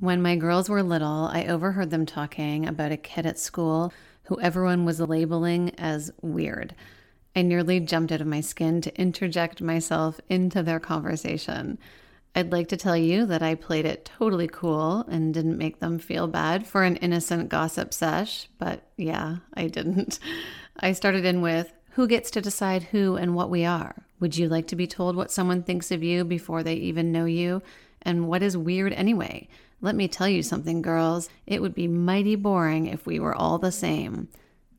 When my girls were little, I overheard them talking about a kid at school who everyone was labeling as weird. I nearly jumped out of my skin to interject myself into their conversation. I'd like to tell you that I played it totally cool and didn't make them feel bad for an innocent gossip sesh, but yeah, I didn't. I started in with Who gets to decide who and what we are? Would you like to be told what someone thinks of you before they even know you? And what is weird anyway? Let me tell you something, girls. It would be mighty boring if we were all the same.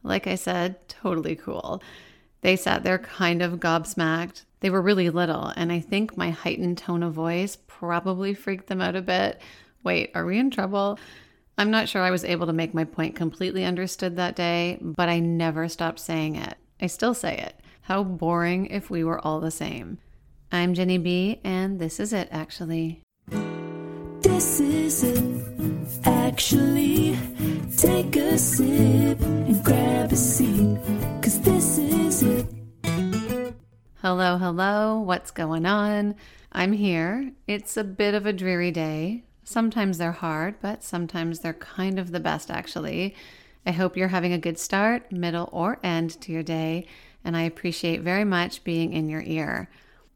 Like I said, totally cool. They sat there kind of gobsmacked. They were really little, and I think my heightened tone of voice probably freaked them out a bit. Wait, are we in trouble? I'm not sure I was able to make my point completely understood that day, but I never stopped saying it. I still say it. How boring if we were all the same. I'm Jeni B, and this is it, actually. This is it, actually. Take a sip and grab a seat, cause this is it. Hello, hello, what's going on? I'm here. It's a bit of a dreary day. Sometimes they're hard, but sometimes they're kind of the best, actually. I hope you're having a good start, middle, or end to your day, and I appreciate very much being in your ear.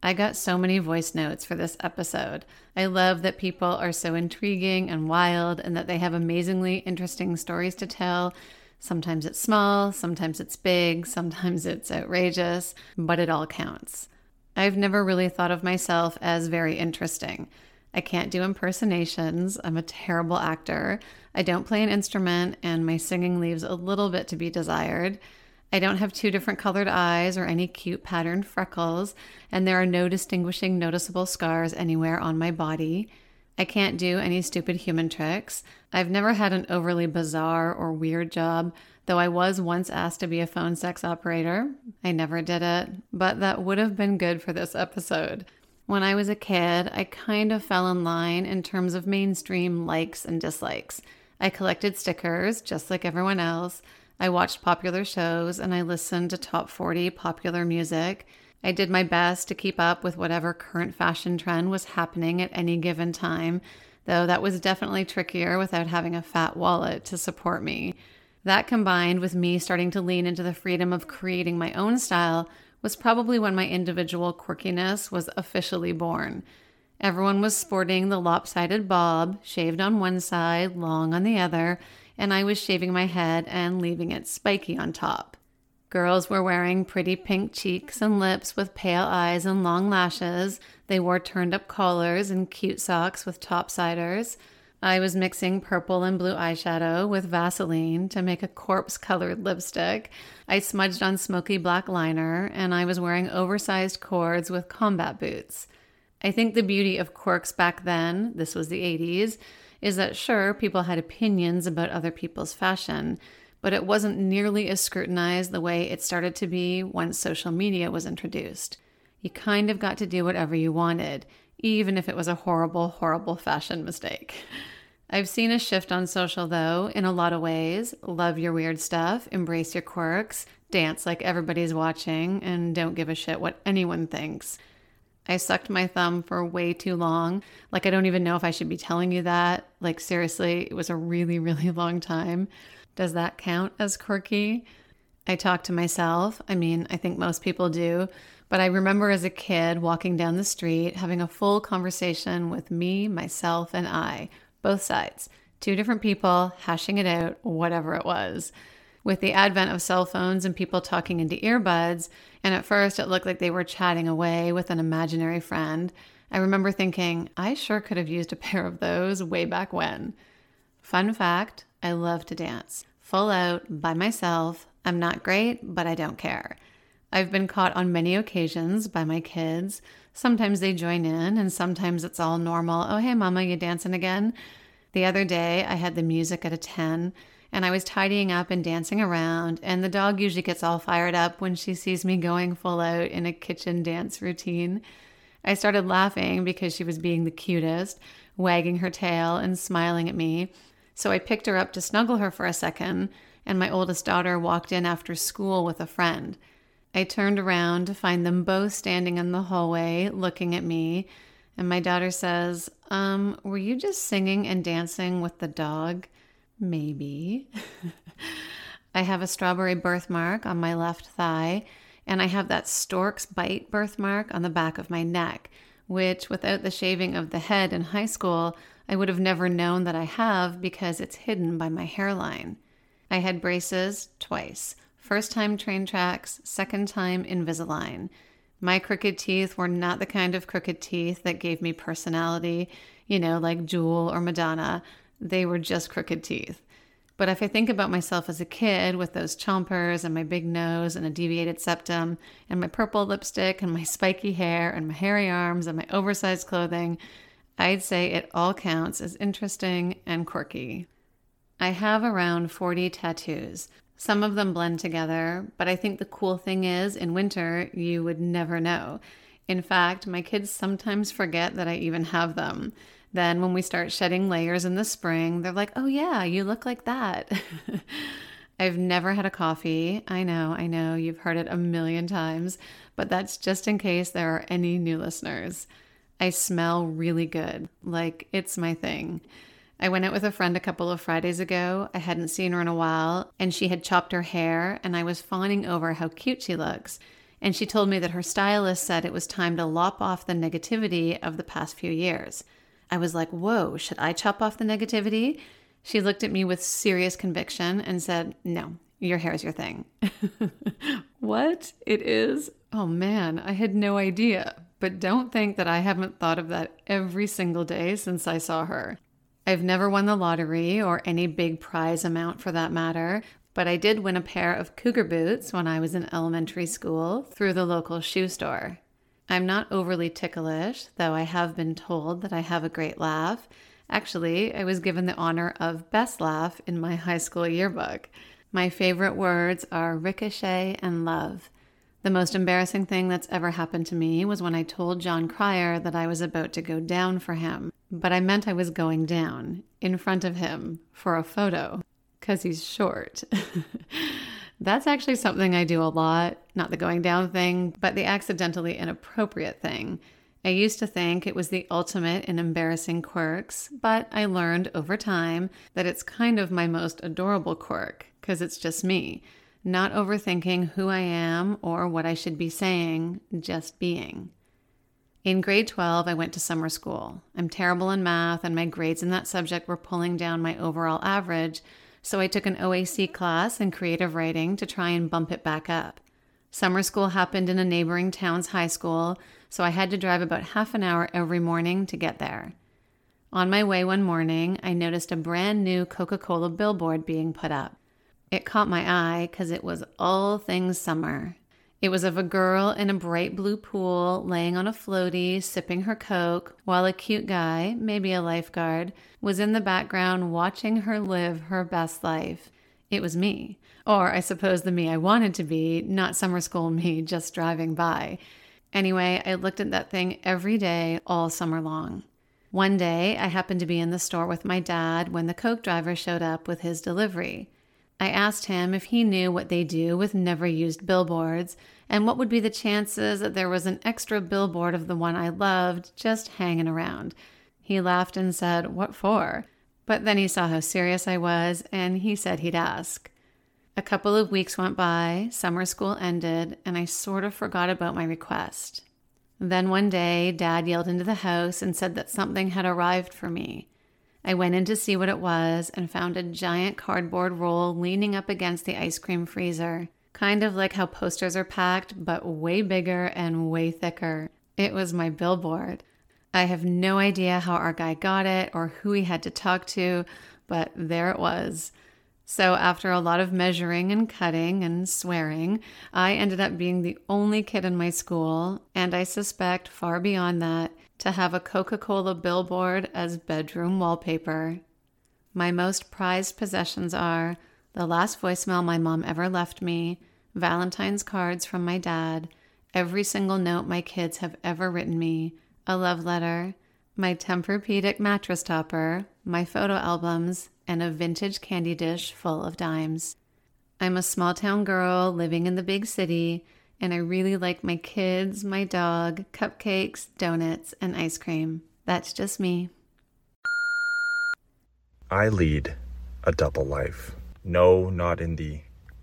I got so many voice notes for this episode. I love that people are so intriguing and wild and that they have amazingly interesting stories to tell. Sometimes it's small, sometimes it's big, sometimes it's outrageous, but it all counts. I've never really thought of myself as very interesting. I can't do impersonations. I'm a terrible actor. I don't play an instrument, and my singing leaves a little bit to be desired. I don't have two different colored eyes or any cute patterned freckles, and there are no distinguishing noticeable scars anywhere on my body. I can't do any stupid human tricks. I've never had an overly bizarre or weird job, though I was once asked to be a phone sex operator. I never did it, but that would have been good for this episode. When I was a kid, I kind of fell in line in terms of mainstream likes and dislikes. I collected stickers, just like everyone else. I watched popular shows and I listened to top 40 popular music. I did my best to keep up with whatever current fashion trend was happening at any given time, though that was definitely trickier without having a fat wallet to support me. That combined with me starting to lean into the freedom of creating my own style was probably when my individual quirkiness was officially born. Everyone was sporting the lopsided bob, shaved on one side, long on the other, and I was shaving my head and leaving it spiky on top. Girls were wearing pretty pink cheeks and lips with pale eyes and long lashes. They wore turned up collars and cute socks with topsiders. I was mixing purple and blue eyeshadow with Vaseline to make a corpse colored lipstick. I smudged on smoky black liner, and I was wearing oversized cords with combat boots. I think the beauty of quirks back then, this was the 80s, is that sure, people had opinions about other people's fashion, but it wasn't nearly as scrutinized the way it started to be once social media was introduced. You kind of got to do whatever you wanted, even if it was a horrible, horrible fashion mistake. I've seen a shift on social though, in a lot of ways. Love your weird stuff, embrace your quirks, dance like everybody's watching, and don't give a shit what anyone thinks. I sucked my thumb for way too long. Like, I don't even know if I should be telling you that. Like, seriously, it was a really, really long time. Does that count as quirky? I talk to myself. I mean, I think most people do. But I remember as a kid walking down the street, having a full conversation with me, myself, and I, both sides, two different people, hashing it out, whatever it was. With the advent of cell phones and people talking into earbuds, and at first it looked like they were chatting away with an imaginary friend. I remember thinking, I sure could have used a pair of those way back when. Fun fact I love to dance, full out, by myself. I'm not great, but I don't care. I've been caught on many occasions by my kids. Sometimes they join in, and sometimes it's all normal. Oh, hey, mama, you dancing again? The other day, I had the music at a 10 and I was tidying up and dancing around. And the dog usually gets all fired up when she sees me going full out in a kitchen dance routine. I started laughing because she was being the cutest, wagging her tail and smiling at me. So I picked her up to snuggle her for a second, and my oldest daughter walked in after school with a friend. I turned around to find them both standing in the hallway looking at me. And my daughter says, Um, were you just singing and dancing with the dog? Maybe. I have a strawberry birthmark on my left thigh, and I have that stork's bite birthmark on the back of my neck, which, without the shaving of the head in high school, I would have never known that I have because it's hidden by my hairline. I had braces twice. First time train tracks, second time Invisalign. My crooked teeth were not the kind of crooked teeth that gave me personality, you know, like Jewel or Madonna. They were just crooked teeth. But if I think about myself as a kid with those chompers and my big nose and a deviated septum and my purple lipstick and my spiky hair and my hairy arms and my oversized clothing, I'd say it all counts as interesting and quirky. I have around 40 tattoos. Some of them blend together, but I think the cool thing is in winter, you would never know. In fact, my kids sometimes forget that I even have them. Then, when we start shedding layers in the spring, they're like, oh, yeah, you look like that. I've never had a coffee. I know, I know, you've heard it a million times, but that's just in case there are any new listeners. I smell really good, like it's my thing. I went out with a friend a couple of Fridays ago. I hadn't seen her in a while, and she had chopped her hair, and I was fawning over how cute she looks. And she told me that her stylist said it was time to lop off the negativity of the past few years. I was like, whoa, should I chop off the negativity? She looked at me with serious conviction and said, no, your hair is your thing. what? It is? Oh man, I had no idea. But don't think that I haven't thought of that every single day since I saw her. I've never won the lottery or any big prize amount for that matter, but I did win a pair of cougar boots when I was in elementary school through the local shoe store. I'm not overly ticklish, though I have been told that I have a great laugh. Actually, I was given the honor of best laugh in my high school yearbook. My favorite words are ricochet and love. The most embarrassing thing that's ever happened to me was when I told Jon Cryer that I was about to go down for him, but I meant I was going down in front of him for a photo because he's short. That's actually something I do a lot, not the going down thing, but the accidentally inappropriate thing. I used to think it was the ultimate in embarrassing quirks, but I learned over time that it's kind of my most adorable quirk because it's just me, not overthinking who I am or what I should be saying, just being. In grade 12, I went to summer school. I'm terrible in math, and my grades in that subject were pulling down my overall average, so I took an OAC class in creative writing to try and bump it back up. Summer school happened in a neighboring town's high school, so I had to drive about half an hour every morning to get there. On my way one morning, I noticed a brand new Coca Cola billboard being put up. It caught my eye because it was all things summer it was of a girl in a bright blue pool laying on a floaty, sipping her Coke, while a cute guy, maybe a lifeguard, was in the background watching her live her best life. It was me. Or I suppose the me I wanted to be, not summer school me just driving by. Anyway, I looked at that thing every day all summer long. One day, I happened to be in the store with my dad when the Coke driver showed up with his delivery. I asked him if he knew what they do with never used billboards and what would be the chances that there was an extra billboard of the one I loved just hanging around. He laughed and said, What for? But then he saw how serious I was and he said he'd ask. A couple of weeks went by, summer school ended, and I sort of forgot about my request. Then one day, Dad yelled into the house and said that something had arrived for me. I went in to see what it was and found a giant cardboard roll leaning up against the ice cream freezer, kind of like how posters are packed, but way bigger and way thicker. It was my billboard. I have no idea how our guy got it or who he had to talk to, but there it was. So, after a lot of measuring and cutting and swearing, I ended up being the only kid in my school, and I suspect far beyond that, to have a Coca Cola billboard as bedroom wallpaper. My most prized possessions are the last voicemail my mom ever left me, Valentine's cards from my dad, every single note my kids have ever written me, a love letter, my Tempur-Pedic mattress topper, my photo albums, and a vintage candy dish full of dimes. I'm a small town girl living in the big city and I really like my kids, my dog, cupcakes, donuts, and ice cream. That's just me. I lead a double life. No, not in the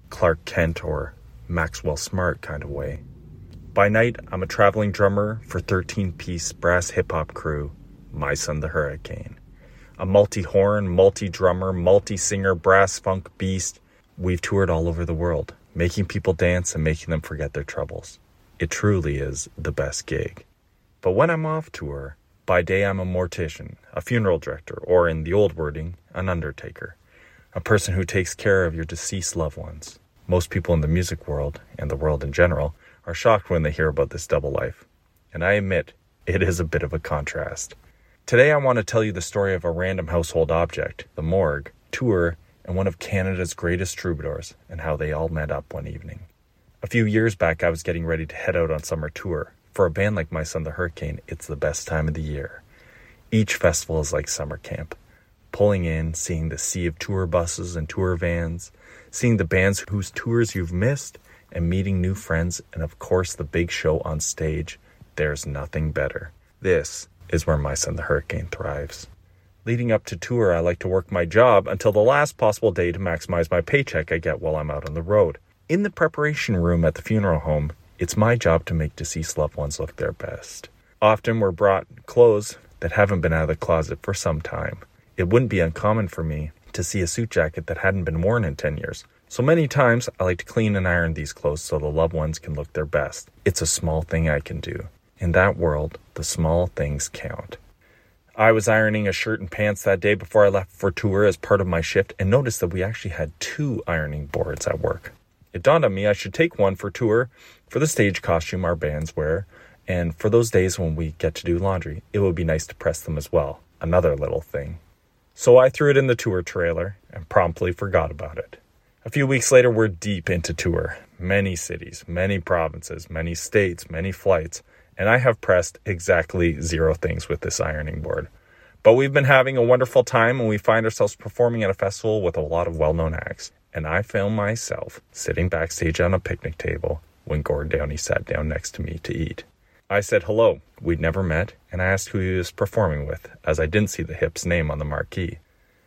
Clark Kent or Maxwell Smart kind of way. By night, I'm a traveling drummer for 13 piece brass hip hop crew, My Son the Hurricane. A multi horn, multi drummer, multi singer, brass funk beast. We've toured all over the world, making people dance and making them forget their troubles. It truly is the best gig. But when I'm off tour, by day I'm a mortician, a funeral director, or in the old wording, an undertaker, a person who takes care of your deceased loved ones. Most people in the music world, and the world in general, are shocked when they hear about this double life. And I admit, it is a bit of a contrast. Today I want to tell you the story of a random household object, the morgue, tour, and one of Canada's greatest troubadours, and how they all met up one evening. A few years back, I was getting ready to head out on summer tour. For a band like My Son the Hurricane, it's the best time of the year. Each festival is like summer camp. Pulling in, seeing the sea of tour buses and tour vans, seeing the bands whose tours you've missed, and meeting new friends, and of course, the big show on stage. There's nothing better. This is where My Son the Hurricane thrives. Leading up to tour, I like to work my job until the last possible day to maximize my paycheck I get while I'm out on the road. In the preparation room at the funeral home, it's my job to make deceased loved ones look their best. Often we're brought clothes that haven't been out of the closet for some time. It wouldn't be uncommon for me to see a suit jacket that hadn't been worn in 10 years. So many times I like to clean and iron these clothes so the loved ones can look their best. It's a small thing I can do. In that world, the small things count. I was ironing a shirt and pants that day before I left for tour as part of my shift and noticed that we actually had two ironing boards at work. It dawned on me I should take one for tour for the stage costume our bands wear, and for those days when we get to do laundry, it would be nice to press them as well. Another little thing. So I threw it in the tour trailer and promptly forgot about it. A few weeks later, we're deep into tour. Many cities, many provinces, many states, many flights, and I have pressed exactly zero things with this ironing board. But we've been having a wonderful time and we find ourselves performing at a festival with a lot of well known acts. And I found myself sitting backstage on a picnic table when Gord Downie sat down next to me to eat. I said hello. We'd never met, and I asked who he was performing with, as I didn't see the hip's name on the marquee.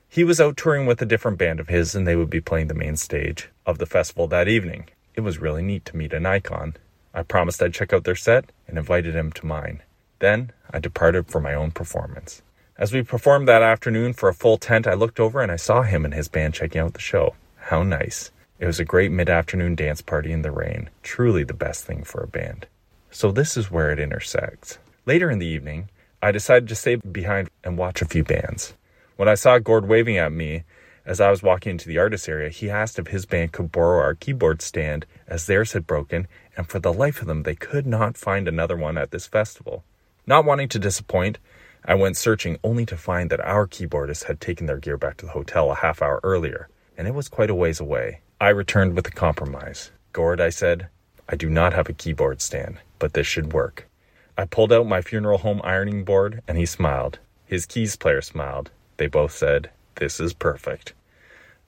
He was out touring with a different band of his, and they would be playing the main stage of the festival that evening. It was really neat to meet an icon, I promised I'd check out their set and invited him to mine. Then I departed for my own performance. As we performed that afternoon for a full tent, I looked over and I saw him and his band checking out the show. How nice. It was a great mid afternoon dance party in the rain. Truly the best thing for a band. So, this is where it intersects. Later in the evening, I decided to stay behind and watch a few bands. When I saw Gord waving at me as I was walking into the artist area, he asked if his band could borrow our keyboard stand as theirs had broken and for the life of them, they could not find another one at this festival. Not wanting to disappoint, I went searching only to find that our keyboardist had taken their gear back to the hotel a half hour earlier, and it was quite a ways away. I returned with a compromise. Gord, I said, I do not have a keyboard stand, but this should work. I pulled out my funeral home ironing board, and he smiled. His keys player smiled. They both said, This is perfect.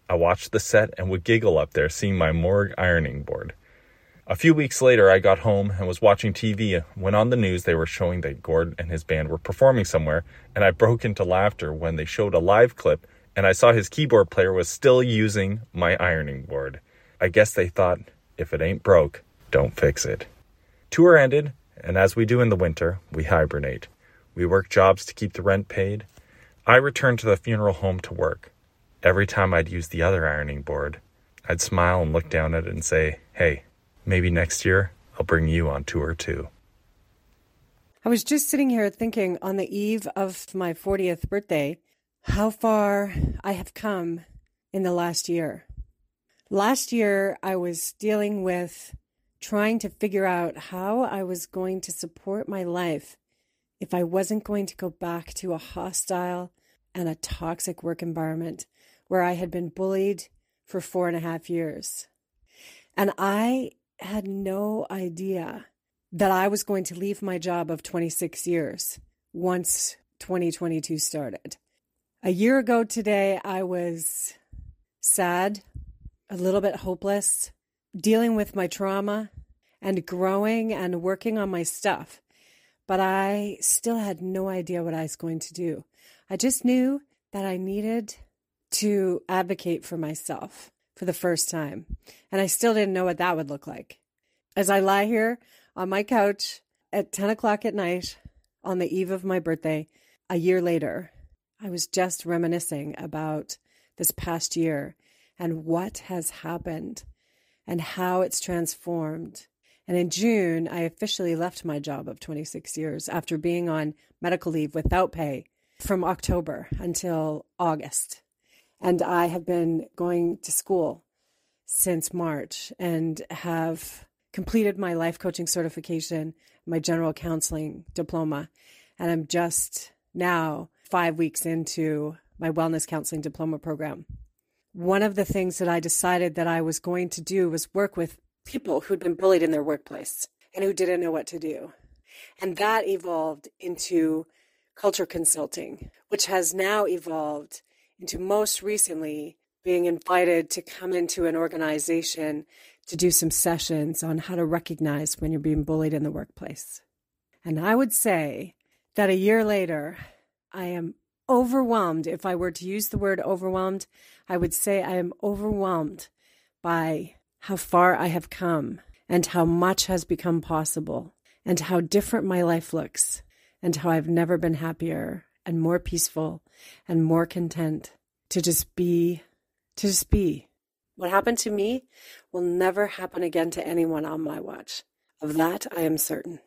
I watched the set and would giggle up there seeing my morgue ironing board. A few weeks later, I got home and was watching TV when on the news they were showing that Gord and his band were performing somewhere, and I broke into laughter when they showed a live clip and I saw his keyboard player was still using my ironing board. I guess they thought, if it ain't broke, don't fix it. Tour ended, and as we do in the winter, we hibernate. We work jobs to keep the rent paid. I returned to the funeral home to work. Every time I'd use the other ironing board, I'd smile and look down at it and say, Hey, Maybe next year I'll bring you on tour too. I was just sitting here thinking on the eve of my 40th birthday how far I have come in the last year. Last year, I was dealing with trying to figure out how I was going to support my life if I wasn't going to go back to a hostile and a toxic work environment where I had been bullied for four and a half years. And I had no idea that I was going to leave my job of 26 years once 2022 started. A year ago today, I was sad, a little bit hopeless, dealing with my trauma, and growing and working on my stuff. But I still had no idea what I was going to do. I just knew that I needed to advocate for myself for the first time. And I still didn't know what that would look like. As I lie here on my couch at 10 o'clock at night on the eve of my birthday, a year later, I was just reminiscing about this past year and what has happened and how it's transformed. And in June, I officially left my job of 26 years after being on medical leave without pay from October until August. And I have been going to school since March and have completed my life coaching certification, my general counseling diploma. And I'm just now five weeks into my wellness counseling diploma program. One of the things that I decided that I was going to do was work with people who'd been bullied in their workplace and who didn't know what to do. And that evolved into culture consulting, which has now evolved into most recently being invited to come into an organization to do some sessions on how to recognize when you're being bullied in the workplace. And I would say that a year later, I am overwhelmed. If I were to use the word overwhelmed, I would say I am overwhelmed by how far I have come and how much has become possible and how different my life looks and how I've never been happier and more peaceful and more content to just be, to just be. What happened to me will never happen again to anyone on my watch. Of that, I am certain.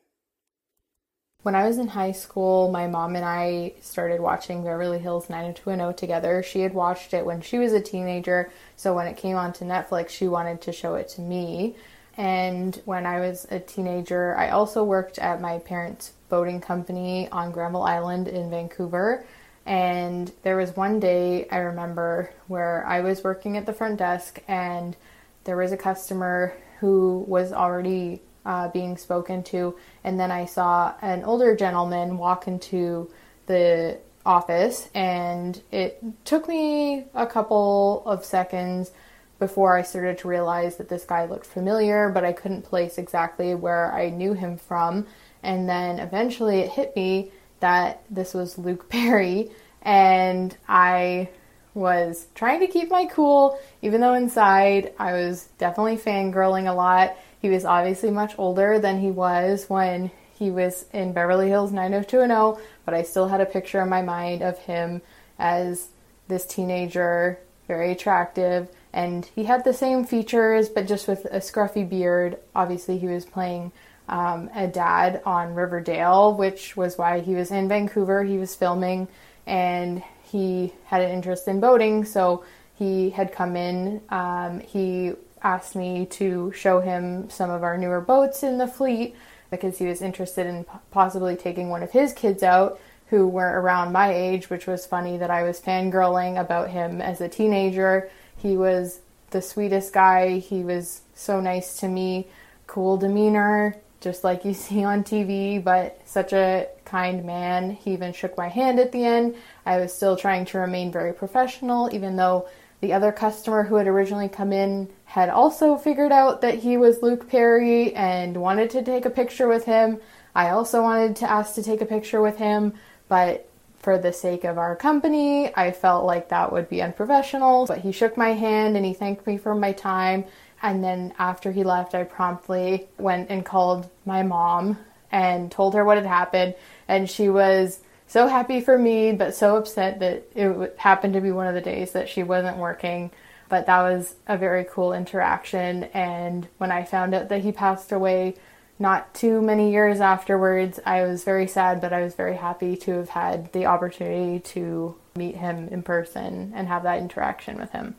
When I was in high school, my mom and I started watching Beverly Hills 90210 together. She had watched it when she was a teenager, so when it came onto Netflix, she wanted to show it to me. And when I was a teenager, I also worked at my parents' boating company on Granville Island in Vancouver. And there was one day I remember where I was working at the front desk and there was a customer who was already uh, being spoken to. And then I saw an older gentleman walk into the office, and it took me a couple of seconds before I started to realize that this guy looked familiar, but I couldn't place exactly where I knew him from. And then eventually it hit me that this was Luke Perry, and I was trying to keep my cool, even though inside I was definitely fangirling a lot. He was obviously much older than he was when he was in Beverly Hills 90210, but I still had a picture in my mind of him as this teenager, very attractive, and he had the same features, but just with a scruffy beard. Obviously, he was playing um, a dad on Riverdale, which was why he was in Vancouver. He was filming, and he had an interest in boating, so he had come in. Um, he asked me to show him some of our newer boats in the fleet because he was interested in possibly taking one of his kids out who were around my age, which was funny that I was fangirling about him as a teenager. He was the sweetest guy. He was so nice to me, cool demeanor, just like you see on TV, but such a kind man. He even shook my hand at the end. I was still trying to remain very professional, even though the other customer who had originally come in had also figured out that he was Luke Perry and wanted to take a picture with him. I also wanted to ask to take a picture with him, but for the sake of our company, I felt like that would be unprofessional. But he shook my hand and he thanked me for my time. And then after he left, I promptly went and called my mom and told her what had happened. And she was so happy for me, but so upset that it happened to be one of the days that she wasn't working. But that was a very cool interaction. And when I found out that he passed away not too many years afterwards, I was very sad, but I was very happy to have had the opportunity to meet him in person and have that interaction with him.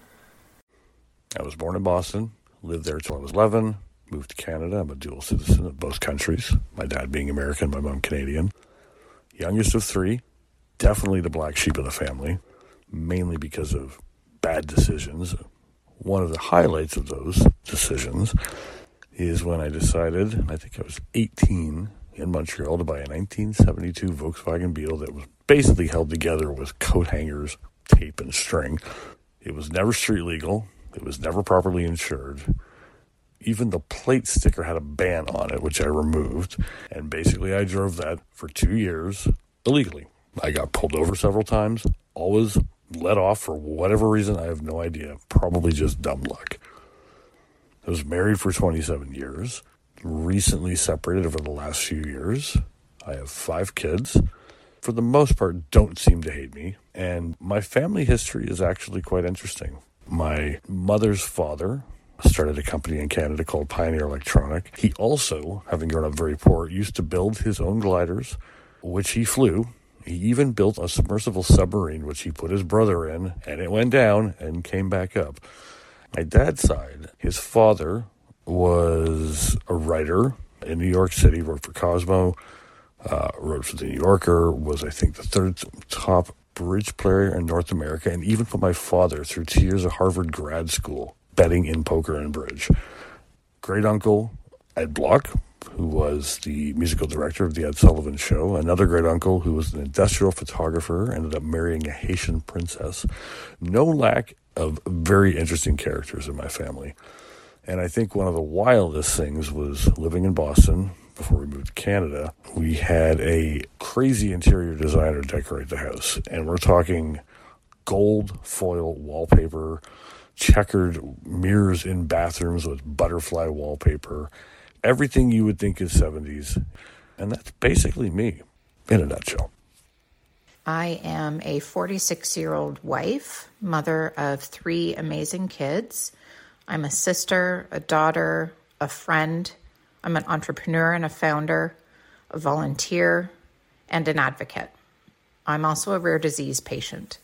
I was born in Boston, lived there until I was 11, moved to Canada. I'm a dual citizen of both countries, my dad being American, my mom Canadian youngest of three, definitely the black sheep of the family, mainly because of bad decisions. One of the highlights of those decisions is when I decided, I think I was 18 in Montreal, to buy a 1972 Volkswagen Beetle that was basically held together with coat hangers, tape, and string. It was never street legal, it was never properly insured. Even the plate sticker had a ban on it, which I removed. And basically, I drove that for two years illegally. I got pulled over several times, always let off for whatever reason. I have no idea. Probably just dumb luck. I was married for 27 years, recently separated over the last few years. I have five kids. For the most part, don't seem to hate me. And my family history is actually quite interesting. My mother's father started a company in Canada called Pioneer Electronic. He also, having grown up very poor, used to build his own gliders, which he flew. He even built a submersible submarine, which he put his brother in, and it went down and came back up. My dad's side, his father was a writer in New York City, wrote for Cosmo, uh, wrote for the New Yorker, was, I think, the third top bridge player in North America, and even put my father through two years of Harvard grad school betting in poker and bridge. Great uncle Ed Bloch, who was the musical director of the Ed Sullivan Show. Another great uncle who was an industrial photographer, ended up marrying a Haitian princess. No lack of very interesting characters in my family. And I think one of the wildest things was living in Boston before we moved to Canada. We had a crazy interior designer decorate the house, and we're talking gold foil wallpaper, checkered mirrors in bathrooms with butterfly wallpaper, everything you would think is 70s. And that's basically me in a nutshell. I am a 46 year old wife, mother of three amazing kids. I'm a sister, a daughter, a friend. I'm an entrepreneur and a founder, a volunteer, and an advocate. I'm also a rare disease patient.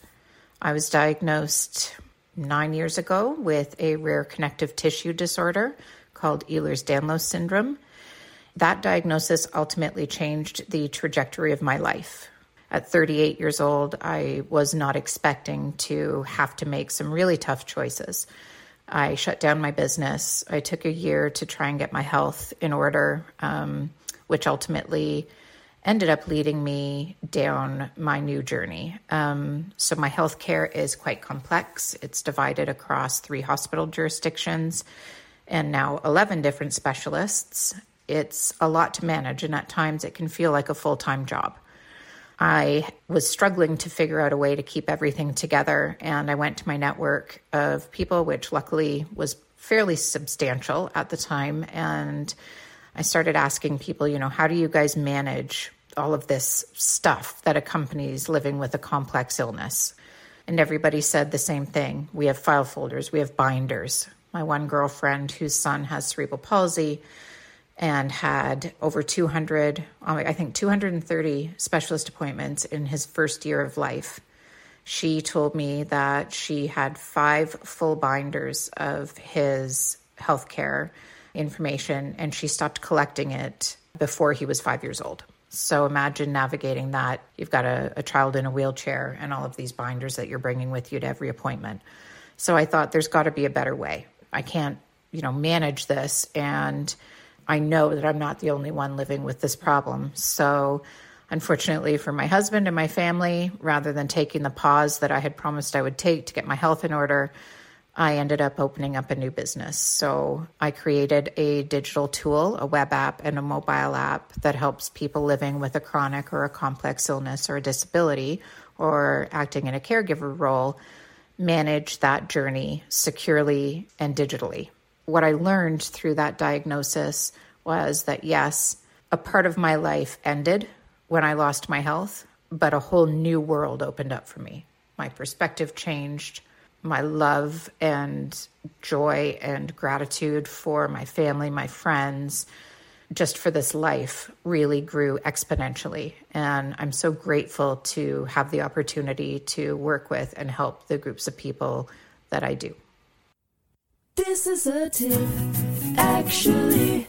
I was diagnosed nine years ago with a rare connective tissue disorder called Ehlers Danlos syndrome. That diagnosis ultimately changed the trajectory of my life. At 38 years old, I was not expecting to have to make some really tough choices. I shut down my business. I took a year to try and get my health in order, um, which ultimately ended up leading me down my new journey. Um, so, my health care is quite complex. It's divided across three hospital jurisdictions and now 11 different specialists. It's a lot to manage, and at times it can feel like a full time job. I was struggling to figure out a way to keep everything together, and I went to my network of people, which luckily was fairly substantial at the time. And I started asking people, you know, how do you guys manage all of this stuff that accompanies living with a complex illness? And everybody said the same thing. We have file folders, we have binders. My one girlfriend whose son has cerebral palsy and had over 200, um, I think 230 specialist appointments in his first year of life. She told me that she had five full binders of his healthcare information and she stopped collecting it before he was five years old. So imagine navigating that. You've got a, a child in a wheelchair and all of these binders that you're bringing with you to every appointment. So I thought there's got to be a better way. I can't, you know, manage this and I know that I'm not the only one living with this problem. So, unfortunately for my husband and my family, rather than taking the pause that I had promised I would take to get my health in order, I ended up opening up a new business. So, I created a digital tool, a web app, and a mobile app that helps people living with a chronic or a complex illness or a disability or acting in a caregiver role manage that journey securely and digitally what I learned through that diagnosis was that yes, a part of my life ended when I lost my health, but a whole new world opened up for me. My perspective changed. My love and joy and gratitude for my family, my friends, just for this life really grew exponentially. And I'm so grateful to have the opportunity to work with and help the groups of people that I do. This is a tip, actually.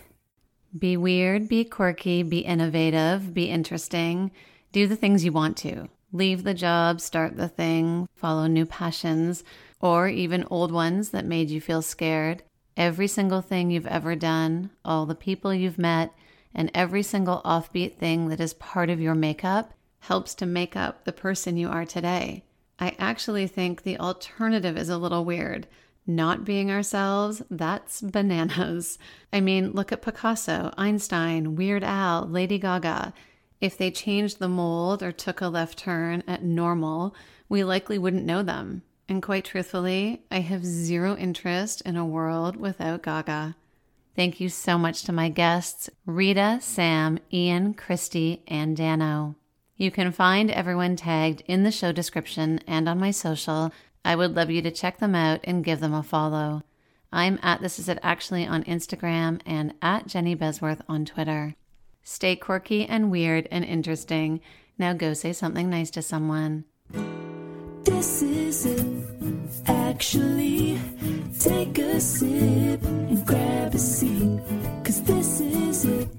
Be weird, be quirky, be innovative, be interesting. Do the things you want to. Leave the job, start the thing, follow new passions, or even old ones that made you feel scared. Every single thing you've ever done, all the people you've met, and every single offbeat thing that is part of your makeup helps to make up the person you are today. I actually think the alternative is a little weird not being ourselves, that's bananas. I mean, look at Picasso, Einstein, Weird Al, Lady Gaga. If they changed the mold or took a left turn at normal, we likely wouldn't know them. And quite truthfully, I have zero interest in a world without Gaga. Thank you so much to my guests, Rita, Sam, Ian, Kristy, and Danno. You can find everyone tagged in the show description and on my social. I would love you to check them out and give them a follow. I'm at This Is It Actually on Instagram and at Jeni Besworth on Twitter. Stay quirky and weird and interesting. Now go say something nice to someone. This is it. Actually, take a sip and grab a seat. Cause this is it.